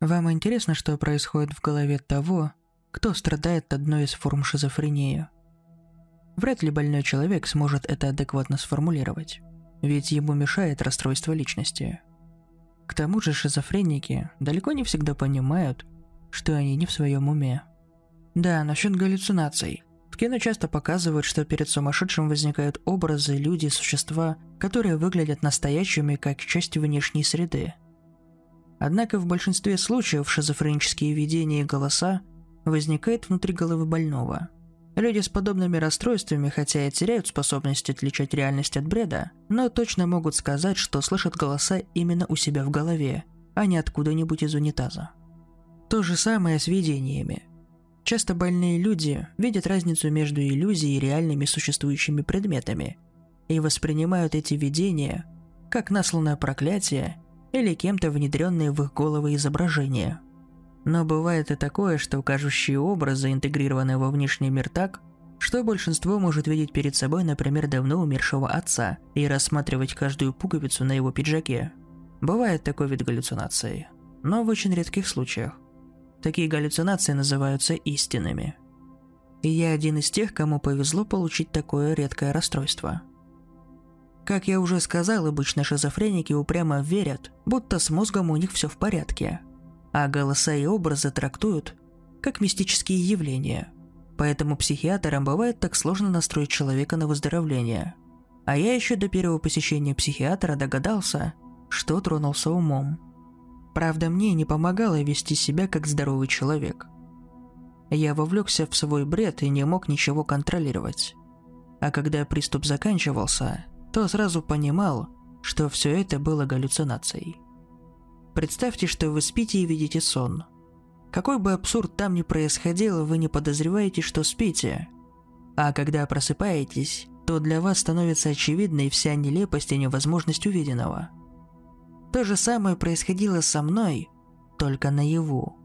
Вам интересно, что происходит в голове того, кто страдает одной из форм шизофрении? Вряд ли больной человек сможет это адекватно сформулировать, ведь ему мешает расстройство личности. К тому же шизофреники далеко не всегда понимают, что они не в своем уме. Да, насчет галлюцинаций. В кино часто показывают, что перед сумасшедшим возникают образы, люди, существа, которые выглядят настоящими как часть внешней среды – Однако в большинстве случаев шизофренические видения и голоса возникают внутри головы больного. Люди с подобными расстройствами, хотя и теряют способность отличать реальность от бреда, но точно могут сказать, что слышат голоса именно у себя в голове, а не откуда-нибудь из унитаза. То же самое с видениями. Часто больные люди видят разницу между иллюзией и реальными существующими предметами и воспринимают эти видения как насланное проклятие или кем-то внедренные в их головы изображения. Но бывает и такое, что кажущие образы интегрированы во внешний мир так, что большинство может видеть перед собой, например, давно умершего отца и рассматривать каждую пуговицу на его пиджаке. Бывает такой вид галлюцинации, но в очень редких случаях. Такие галлюцинации называются истинными. И я один из тех, кому повезло получить такое редкое расстройство – как я уже сказал, обычно шизофреники упрямо верят, будто с мозгом у них все в порядке, а голоса и образы трактуют как мистические явления. Поэтому психиатрам бывает так сложно настроить человека на выздоровление. А я еще до первого посещения психиатра догадался, что тронулся умом. Правда, мне не помогало вести себя как здоровый человек. Я вовлекся в свой бред и не мог ничего контролировать. А когда приступ заканчивался, то сразу понимал, что все это было галлюцинацией. Представьте, что вы спите и видите сон. Какой бы абсурд там ни происходил, вы не подозреваете, что спите. А когда просыпаетесь, то для вас становится очевидной вся нелепость и невозможность увиденного. То же самое происходило со мной, только наяву.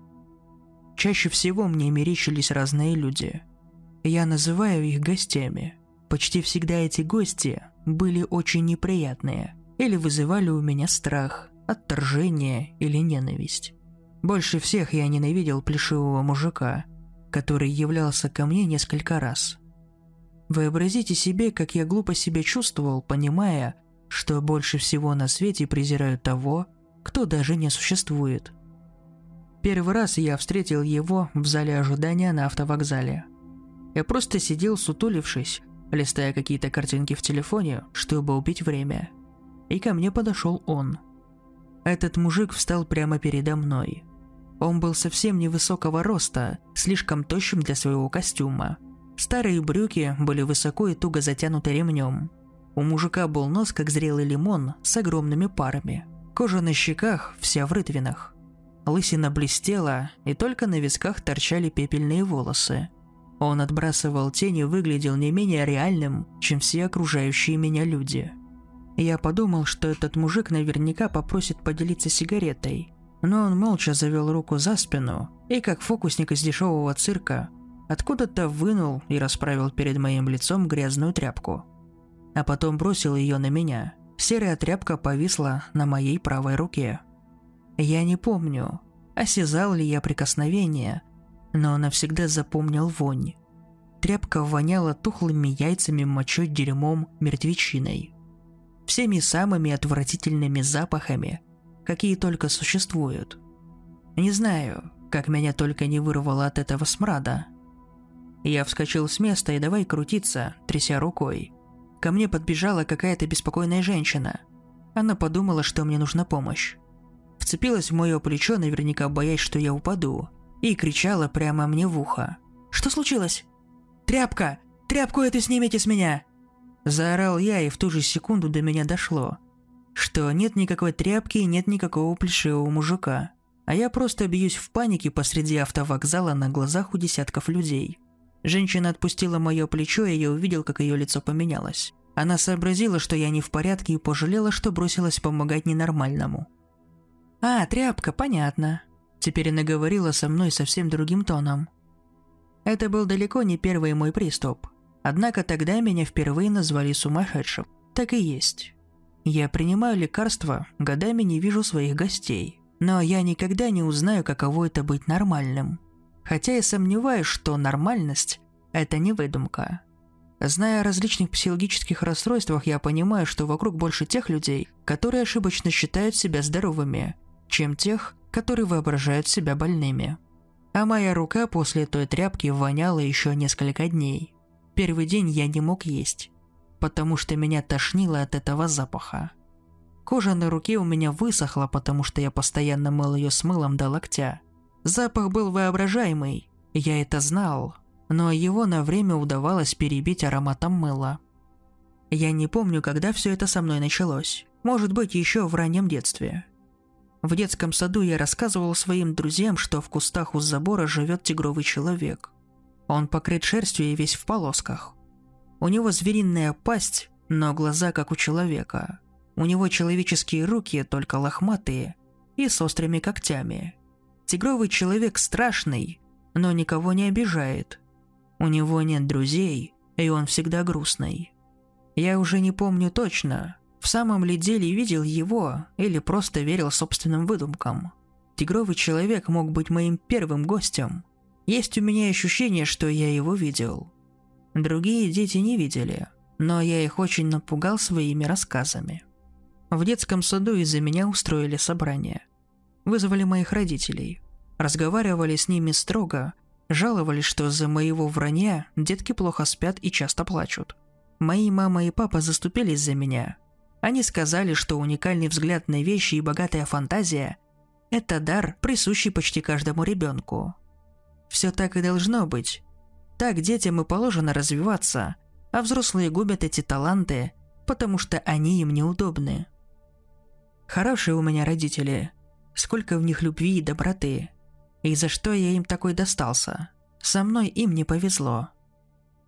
Чаще всего мне мерещились разные люди. Я называю их гостями. Почти всегда эти гости были очень неприятные или вызывали у меня страх, отторжение или ненависть. Больше всех я ненавидел плешивого мужика, который являлся ко мне несколько раз. Вообразите себе, как я глупо себя чувствовал, понимая, что больше всего на свете презираю того, кто даже не существует. Первый раз я встретил его в зале ожидания на автовокзале. Я просто сидел сутулившись, листая какие-то картинки в телефоне, чтобы убить время. И ко мне подошел он. Этот мужик встал прямо передо мной. Он был совсем невысокого роста, слишком тощим для своего костюма. Старые брюки были высоко и туго затянуты ремнем. У мужика был нос, как зрелый лимон, с огромными парами. Кожа на щеках вся в рытвинах. Лысина блестела, и только на висках торчали пепельные волосы – он отбрасывал тень и выглядел не менее реальным, чем все окружающие меня люди. Я подумал, что этот мужик наверняка попросит поделиться сигаретой, но он молча завел руку за спину и, как фокусник из дешевого цирка, откуда-то вынул и расправил перед моим лицом грязную тряпку. А потом бросил ее на меня. Серая тряпка повисла на моей правой руке. Я не помню, осязал ли я прикосновение, но навсегда запомнил вонь. Тряпка воняла тухлыми яйцами, мочой, дерьмом, мертвечиной. Всеми самыми отвратительными запахами, какие только существуют. Не знаю, как меня только не вырвало от этого смрада. Я вскочил с места и давай крутиться, тряся рукой. Ко мне подбежала какая-то беспокойная женщина. Она подумала, что мне нужна помощь. Вцепилась в мое плечо, наверняка боясь, что я упаду – и кричала прямо мне в ухо. «Что случилось?» «Тряпка! Тряпку эту снимите с меня!» Заорал я, и в ту же секунду до меня дошло, что нет никакой тряпки и нет никакого плешивого мужика, а я просто бьюсь в панике посреди автовокзала на глазах у десятков людей. Женщина отпустила мое плечо, и я увидел, как ее лицо поменялось. Она сообразила, что я не в порядке и пожалела, что бросилась помогать ненормальному. «А, тряпка, понятно. Теперь она говорила со мной совсем другим тоном. Это был далеко не первый мой приступ. Однако тогда меня впервые назвали сумасшедшим. Так и есть. Я принимаю лекарства, годами не вижу своих гостей. Но я никогда не узнаю, каково это быть нормальным. Хотя я сомневаюсь, что нормальность – это не выдумка. Зная о различных психологических расстройствах, я понимаю, что вокруг больше тех людей, которые ошибочно считают себя здоровыми, чем тех, которые воображают себя больными. А моя рука после той тряпки воняла еще несколько дней. Первый день я не мог есть, потому что меня тошнило от этого запаха. Кожа на руке у меня высохла, потому что я постоянно мыл ее с мылом до локтя. Запах был воображаемый, я это знал, но его на время удавалось перебить ароматом мыла. Я не помню, когда все это со мной началось. Может быть, еще в раннем детстве. В детском саду я рассказывал своим друзьям, что в кустах у забора живет тигровый человек. Он покрыт шерстью и весь в полосках. У него звериная пасть, но глаза как у человека. У него человеческие руки, только лохматые и с острыми когтями. Тигровый человек страшный, но никого не обижает. У него нет друзей, и он всегда грустный. Я уже не помню точно, в самом ли деле видел его или просто верил собственным выдумкам. Тигровый человек мог быть моим первым гостем. Есть у меня ощущение, что я его видел. Другие дети не видели, но я их очень напугал своими рассказами. В детском саду из-за меня устроили собрание. Вызвали моих родителей. Разговаривали с ними строго, жаловались, что за моего вранья детки плохо спят и часто плачут. Мои мама и папа заступились за меня, они сказали, что уникальный взгляд на вещи и богатая фантазия – это дар, присущий почти каждому ребенку. Все так и должно быть. Так детям и положено развиваться, а взрослые губят эти таланты, потому что они им неудобны. Хорошие у меня родители. Сколько в них любви и доброты. И за что я им такой достался? Со мной им не повезло.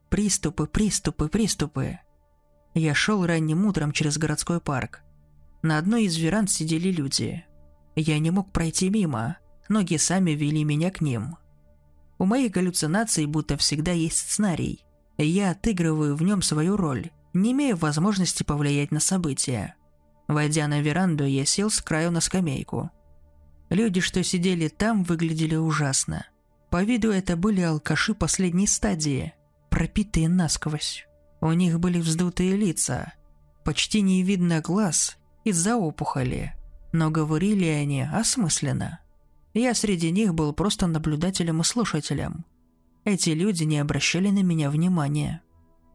Приступы, приступы, приступы. Я шел ранним утром через городской парк. На одной из веранд сидели люди. Я не мог пройти мимо, ноги сами вели меня к ним. У моих галлюцинаций будто всегда есть сценарий. Я отыгрываю в нем свою роль, не имея возможности повлиять на события. Войдя на веранду, я сел с краю на скамейку. Люди, что сидели там, выглядели ужасно. По виду это были алкаши последней стадии, пропитые насквозь. У них были вздутые лица, почти не видно глаз из-за опухоли, но говорили они осмысленно. Я среди них был просто наблюдателем и слушателем. Эти люди не обращали на меня внимания.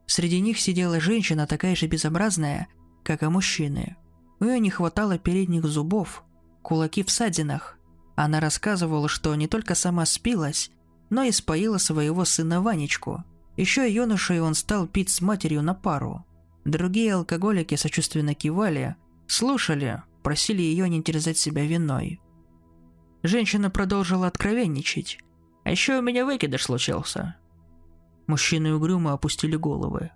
Среди них сидела женщина такая же безобразная, как и мужчины. У нее не хватало передних зубов, кулаки в садинах. Она рассказывала, что не только сама спилась, но и споила своего сына Ванечку – еще юношей он стал пить с матерью на пару. Другие алкоголики сочувственно кивали, слушали, просили ее не терзать себя виной. Женщина продолжила откровенничать. «А еще у меня выкидыш случился». Мужчины угрюмо опустили головы.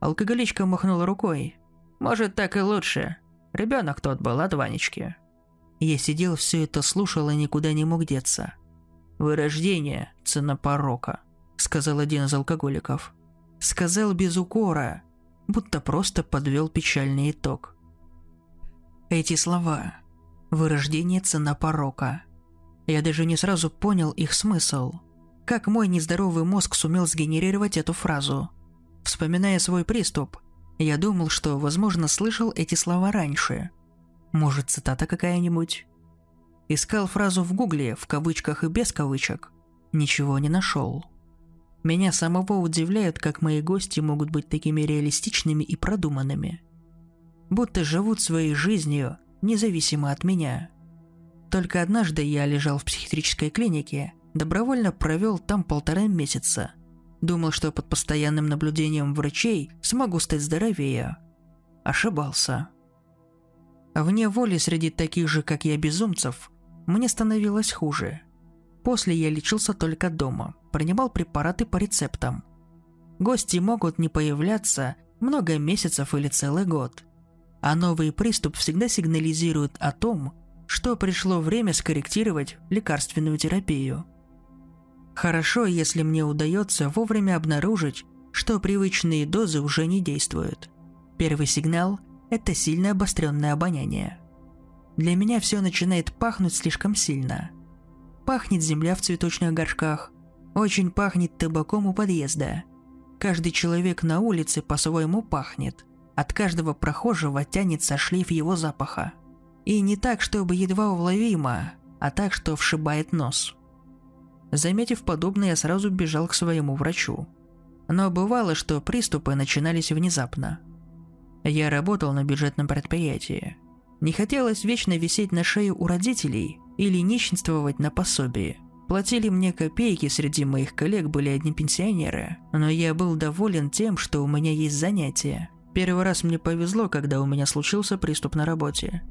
Алкоголичка махнула рукой. «Может, так и лучше. Ребенок тот был от Ванечки». Я сидел, все это слушал и никуда не мог деться. Вырождение – цена порока – сказал один из алкоголиков. Сказал без укора, будто просто подвел печальный итог. Эти слова «вырождение цена порока». Я даже не сразу понял их смысл. Как мой нездоровый мозг сумел сгенерировать эту фразу? Вспоминая свой приступ, я думал, что, возможно, слышал эти слова раньше. Может, цитата какая-нибудь? Искал фразу в гугле, в кавычках и без кавычек. Ничего не нашел. Меня самого удивляет, как мои гости могут быть такими реалистичными и продуманными. Будто живут своей жизнью, независимо от меня. Только однажды я лежал в психиатрической клинике, добровольно провел там полтора месяца. Думал, что под постоянным наблюдением врачей смогу стать здоровее. Ошибался. Вне воли среди таких же, как я, безумцев, мне становилось хуже – После я лечился только дома, принимал препараты по рецептам. Гости могут не появляться много месяцев или целый год. А новый приступ всегда сигнализирует о том, что пришло время скорректировать лекарственную терапию. Хорошо, если мне удается вовремя обнаружить, что привычные дозы уже не действуют. Первый сигнал – это сильно обостренное обоняние. Для меня все начинает пахнуть слишком сильно. Пахнет земля в цветочных горшках, очень пахнет табаком у подъезда. Каждый человек на улице по-своему пахнет. От каждого прохожего тянется шлейф его запаха. И не так, чтобы едва уловимо, а так, что вшибает нос. Заметив подобное, я сразу бежал к своему врачу. Но бывало, что приступы начинались внезапно. Я работал на бюджетном предприятии. Не хотелось вечно висеть на шее у родителей или нищенствовать на пособии. Платили мне копейки, среди моих коллег были одни пенсионеры, но я был доволен тем, что у меня есть занятия. Первый раз мне повезло, когда у меня случился приступ на работе.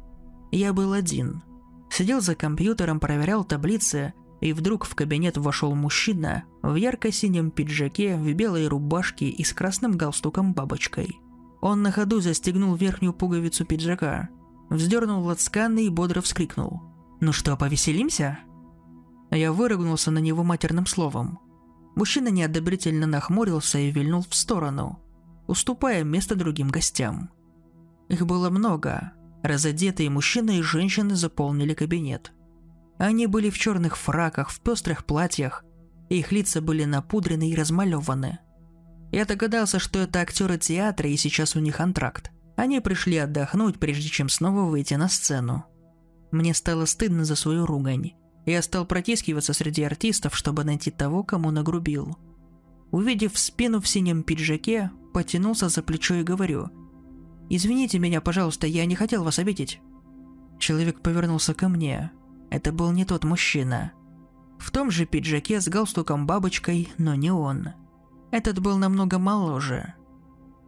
Я был один. Сидел за компьютером, проверял таблицы, и вдруг в кабинет вошел мужчина в ярко-синем пиджаке, в белой рубашке и с красным галстуком-бабочкой. Он на ходу застегнул верхнюю пуговицу пиджака, вздернул лацканы и бодро вскрикнул. «Ну что, повеселимся?» Я выругнулся на него матерным словом. Мужчина неодобрительно нахмурился и вильнул в сторону, уступая место другим гостям. Их было много. Разодетые мужчины и женщины заполнили кабинет – они были в черных фраках, в пестрых платьях, их лица были напудрены и размалеваны. Я догадался, что это актеры театра и сейчас у них антракт. Они пришли отдохнуть, прежде чем снова выйти на сцену. Мне стало стыдно за свою ругань. Я стал протискиваться среди артистов, чтобы найти того, кому нагрубил. Увидев спину в синем пиджаке, потянулся за плечо и говорю. «Извините меня, пожалуйста, я не хотел вас обидеть». Человек повернулся ко мне. Это был не тот мужчина. В том же пиджаке с галстуком-бабочкой, но не он. Этот был намного моложе.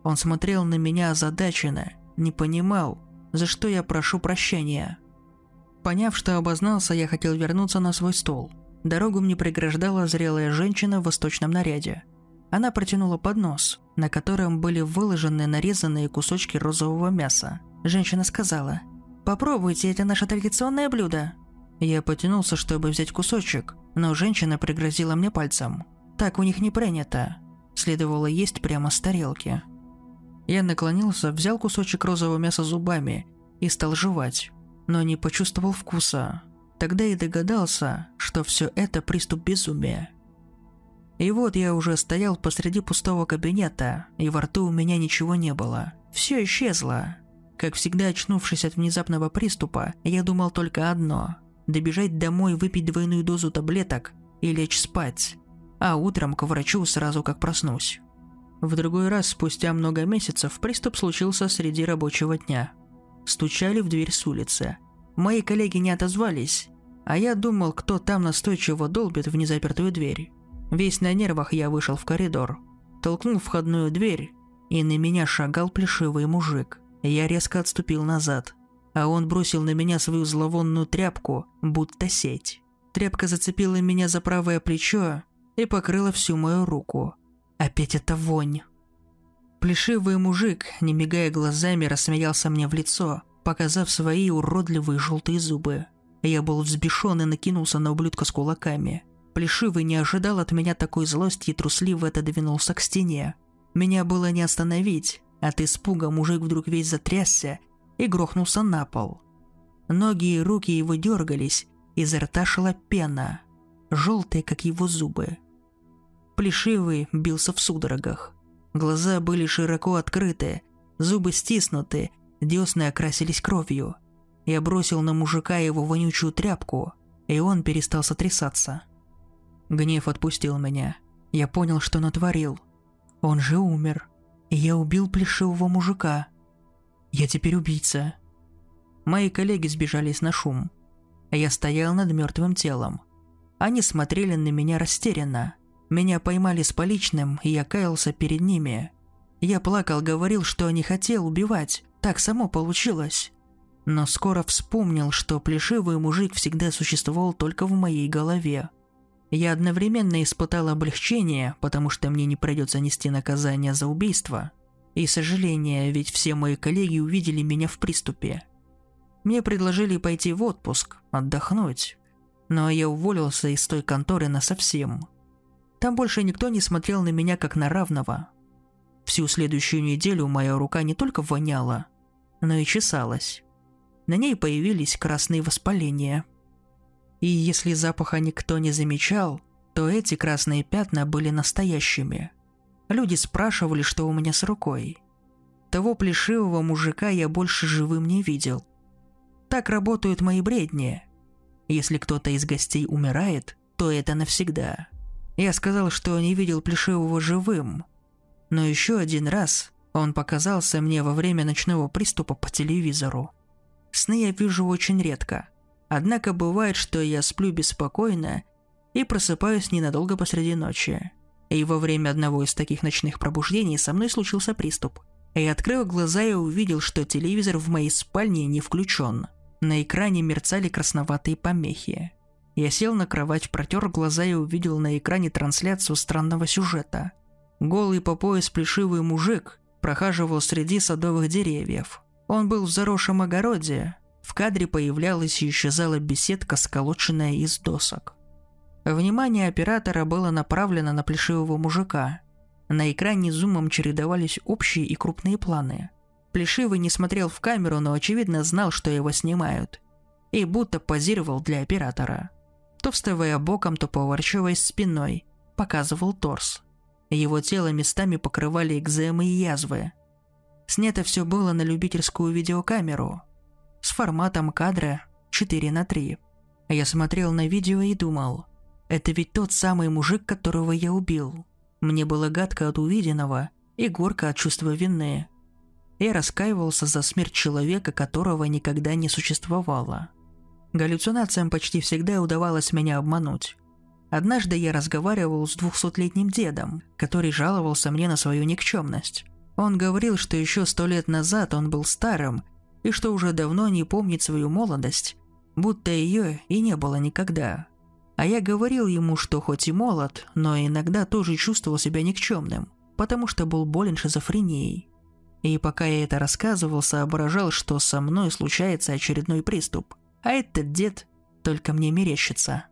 Он смотрел на меня озадаченно, не понимал, за что я прошу прощения. Поняв, что обознался, я хотел вернуться на свой стол. Дорогу мне преграждала зрелая женщина в восточном наряде. Она протянула поднос, на котором были выложены нарезанные кусочки розового мяса. Женщина сказала, «Попробуйте, это наше традиционное блюдо». Я потянулся, чтобы взять кусочек, но женщина пригрозила мне пальцем. Так у них не принято. Следовало есть прямо с тарелки. Я наклонился, взял кусочек розового мяса зубами и стал жевать, но не почувствовал вкуса. Тогда и догадался, что все это приступ безумия. И вот я уже стоял посреди пустого кабинета, и во рту у меня ничего не было. Все исчезло. Как всегда, очнувшись от внезапного приступа, я думал только одно добежать домой, выпить двойную дозу таблеток и лечь спать, а утром к врачу сразу как проснусь. В другой раз, спустя много месяцев, приступ случился среди рабочего дня. Стучали в дверь с улицы. Мои коллеги не отозвались, а я думал, кто там настойчиво долбит в незапертую дверь. Весь на нервах я вышел в коридор, толкнул входную дверь, и на меня шагал плешивый мужик. Я резко отступил назад – а он бросил на меня свою зловонную тряпку, будто сеть. Тряпка зацепила меня за правое плечо и покрыла всю мою руку. Опять эта вонь. Плешивый мужик, не мигая глазами, рассмеялся мне в лицо, показав свои уродливые желтые зубы. Я был взбешен и накинулся на ублюдка с кулаками. Плешивый не ожидал от меня такой злости и трусливо отодвинулся к стене. Меня было не остановить. От испуга мужик вдруг весь затрясся и грохнулся на пол. Ноги и руки его дергались, изо рта шла пена, желтая, как его зубы. Плешивый бился в судорогах. Глаза были широко открыты, зубы стиснуты, десны окрасились кровью. Я бросил на мужика его вонючую тряпку, и он перестал сотрясаться. Гнев отпустил меня. Я понял, что натворил. Он же умер. И я убил плешивого мужика. Я теперь убийца. Мои коллеги сбежались на шум. Я стоял над мертвым телом. Они смотрели на меня растерянно. Меня поймали с поличным, и я каялся перед ними. Я плакал, говорил, что не хотел убивать. Так само получилось. Но скоро вспомнил, что плешивый мужик всегда существовал только в моей голове. Я одновременно испытал облегчение, потому что мне не придется нести наказание за убийство – и сожаление, ведь все мои коллеги увидели меня в приступе. Мне предложили пойти в отпуск, отдохнуть, но я уволился из той конторы на совсем. Там больше никто не смотрел на меня как на равного. Всю следующую неделю моя рука не только воняла, но и чесалась. на ней появились красные воспаления. И если запаха никто не замечал, то эти красные пятна были настоящими. Люди спрашивали, что у меня с рукой. Того плешивого мужика я больше живым не видел. Так работают мои бредни. Если кто-то из гостей умирает, то это навсегда. Я сказал, что не видел плешивого живым. Но еще один раз он показался мне во время ночного приступа по телевизору. Сны я вижу очень редко. Однако бывает, что я сплю беспокойно и просыпаюсь ненадолго посреди ночи. И во время одного из таких ночных пробуждений со мной случился приступ. Я открыл глаза и увидел, что телевизор в моей спальне не включен. На экране мерцали красноватые помехи. Я сел на кровать, протер глаза и увидел на экране трансляцию странного сюжета. Голый по пояс плешивый мужик прохаживал среди садовых деревьев. Он был в заросшем огороде. В кадре появлялась и исчезала беседка, сколоченная из досок. Внимание оператора было направлено на плешивого мужика. На экране зумом чередовались общие и крупные планы. Плешивый не смотрел в камеру, но очевидно знал, что его снимают. И будто позировал для оператора. То вставая боком, то поворачиваясь спиной, показывал торс. Его тело местами покрывали экземы и язвы. Снято все было на любительскую видеокамеру. С форматом кадра 4 на 3. Я смотрел на видео и думал – это ведь тот самый мужик, которого я убил. Мне было гадко от увиденного и горько от чувства вины. Я раскаивался за смерть человека, которого никогда не существовало. Галлюцинациям почти всегда удавалось меня обмануть. Однажды я разговаривал с двухсотлетним дедом, который жаловался мне на свою никчемность. Он говорил, что еще сто лет назад он был старым и что уже давно не помнит свою молодость, будто ее и не было никогда. А я говорил ему, что хоть и молод, но иногда тоже чувствовал себя никчемным, потому что был болен шизофренией. И пока я это рассказывал, соображал, что со мной случается очередной приступ, а этот дед только мне мерещится.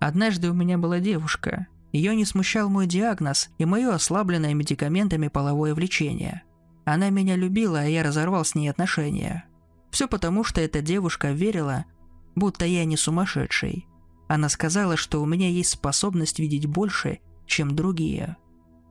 Однажды у меня была девушка. Ее не смущал мой диагноз и мое ослабленное медикаментами половое влечение. Она меня любила, а я разорвал с ней отношения. Все потому, что эта девушка верила, будто я не сумасшедший. Она сказала, что у меня есть способность видеть больше, чем другие.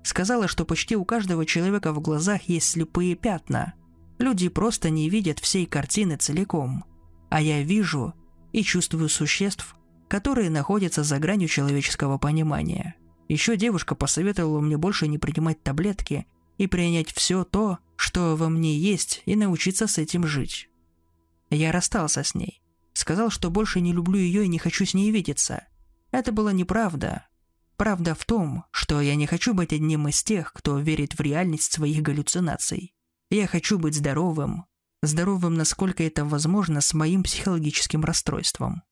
Сказала, что почти у каждого человека в глазах есть слепые пятна. Люди просто не видят всей картины целиком. А я вижу и чувствую существ, которые находятся за гранью человеческого понимания. Еще девушка посоветовала мне больше не принимать таблетки и принять все то, что во мне есть, и научиться с этим жить. Я расстался с ней. Сказал, что больше не люблю ее и не хочу с ней видеться. Это была неправда. Правда в том, что я не хочу быть одним из тех, кто верит в реальность своих галлюцинаций. Я хочу быть здоровым. Здоровым, насколько это возможно, с моим психологическим расстройством.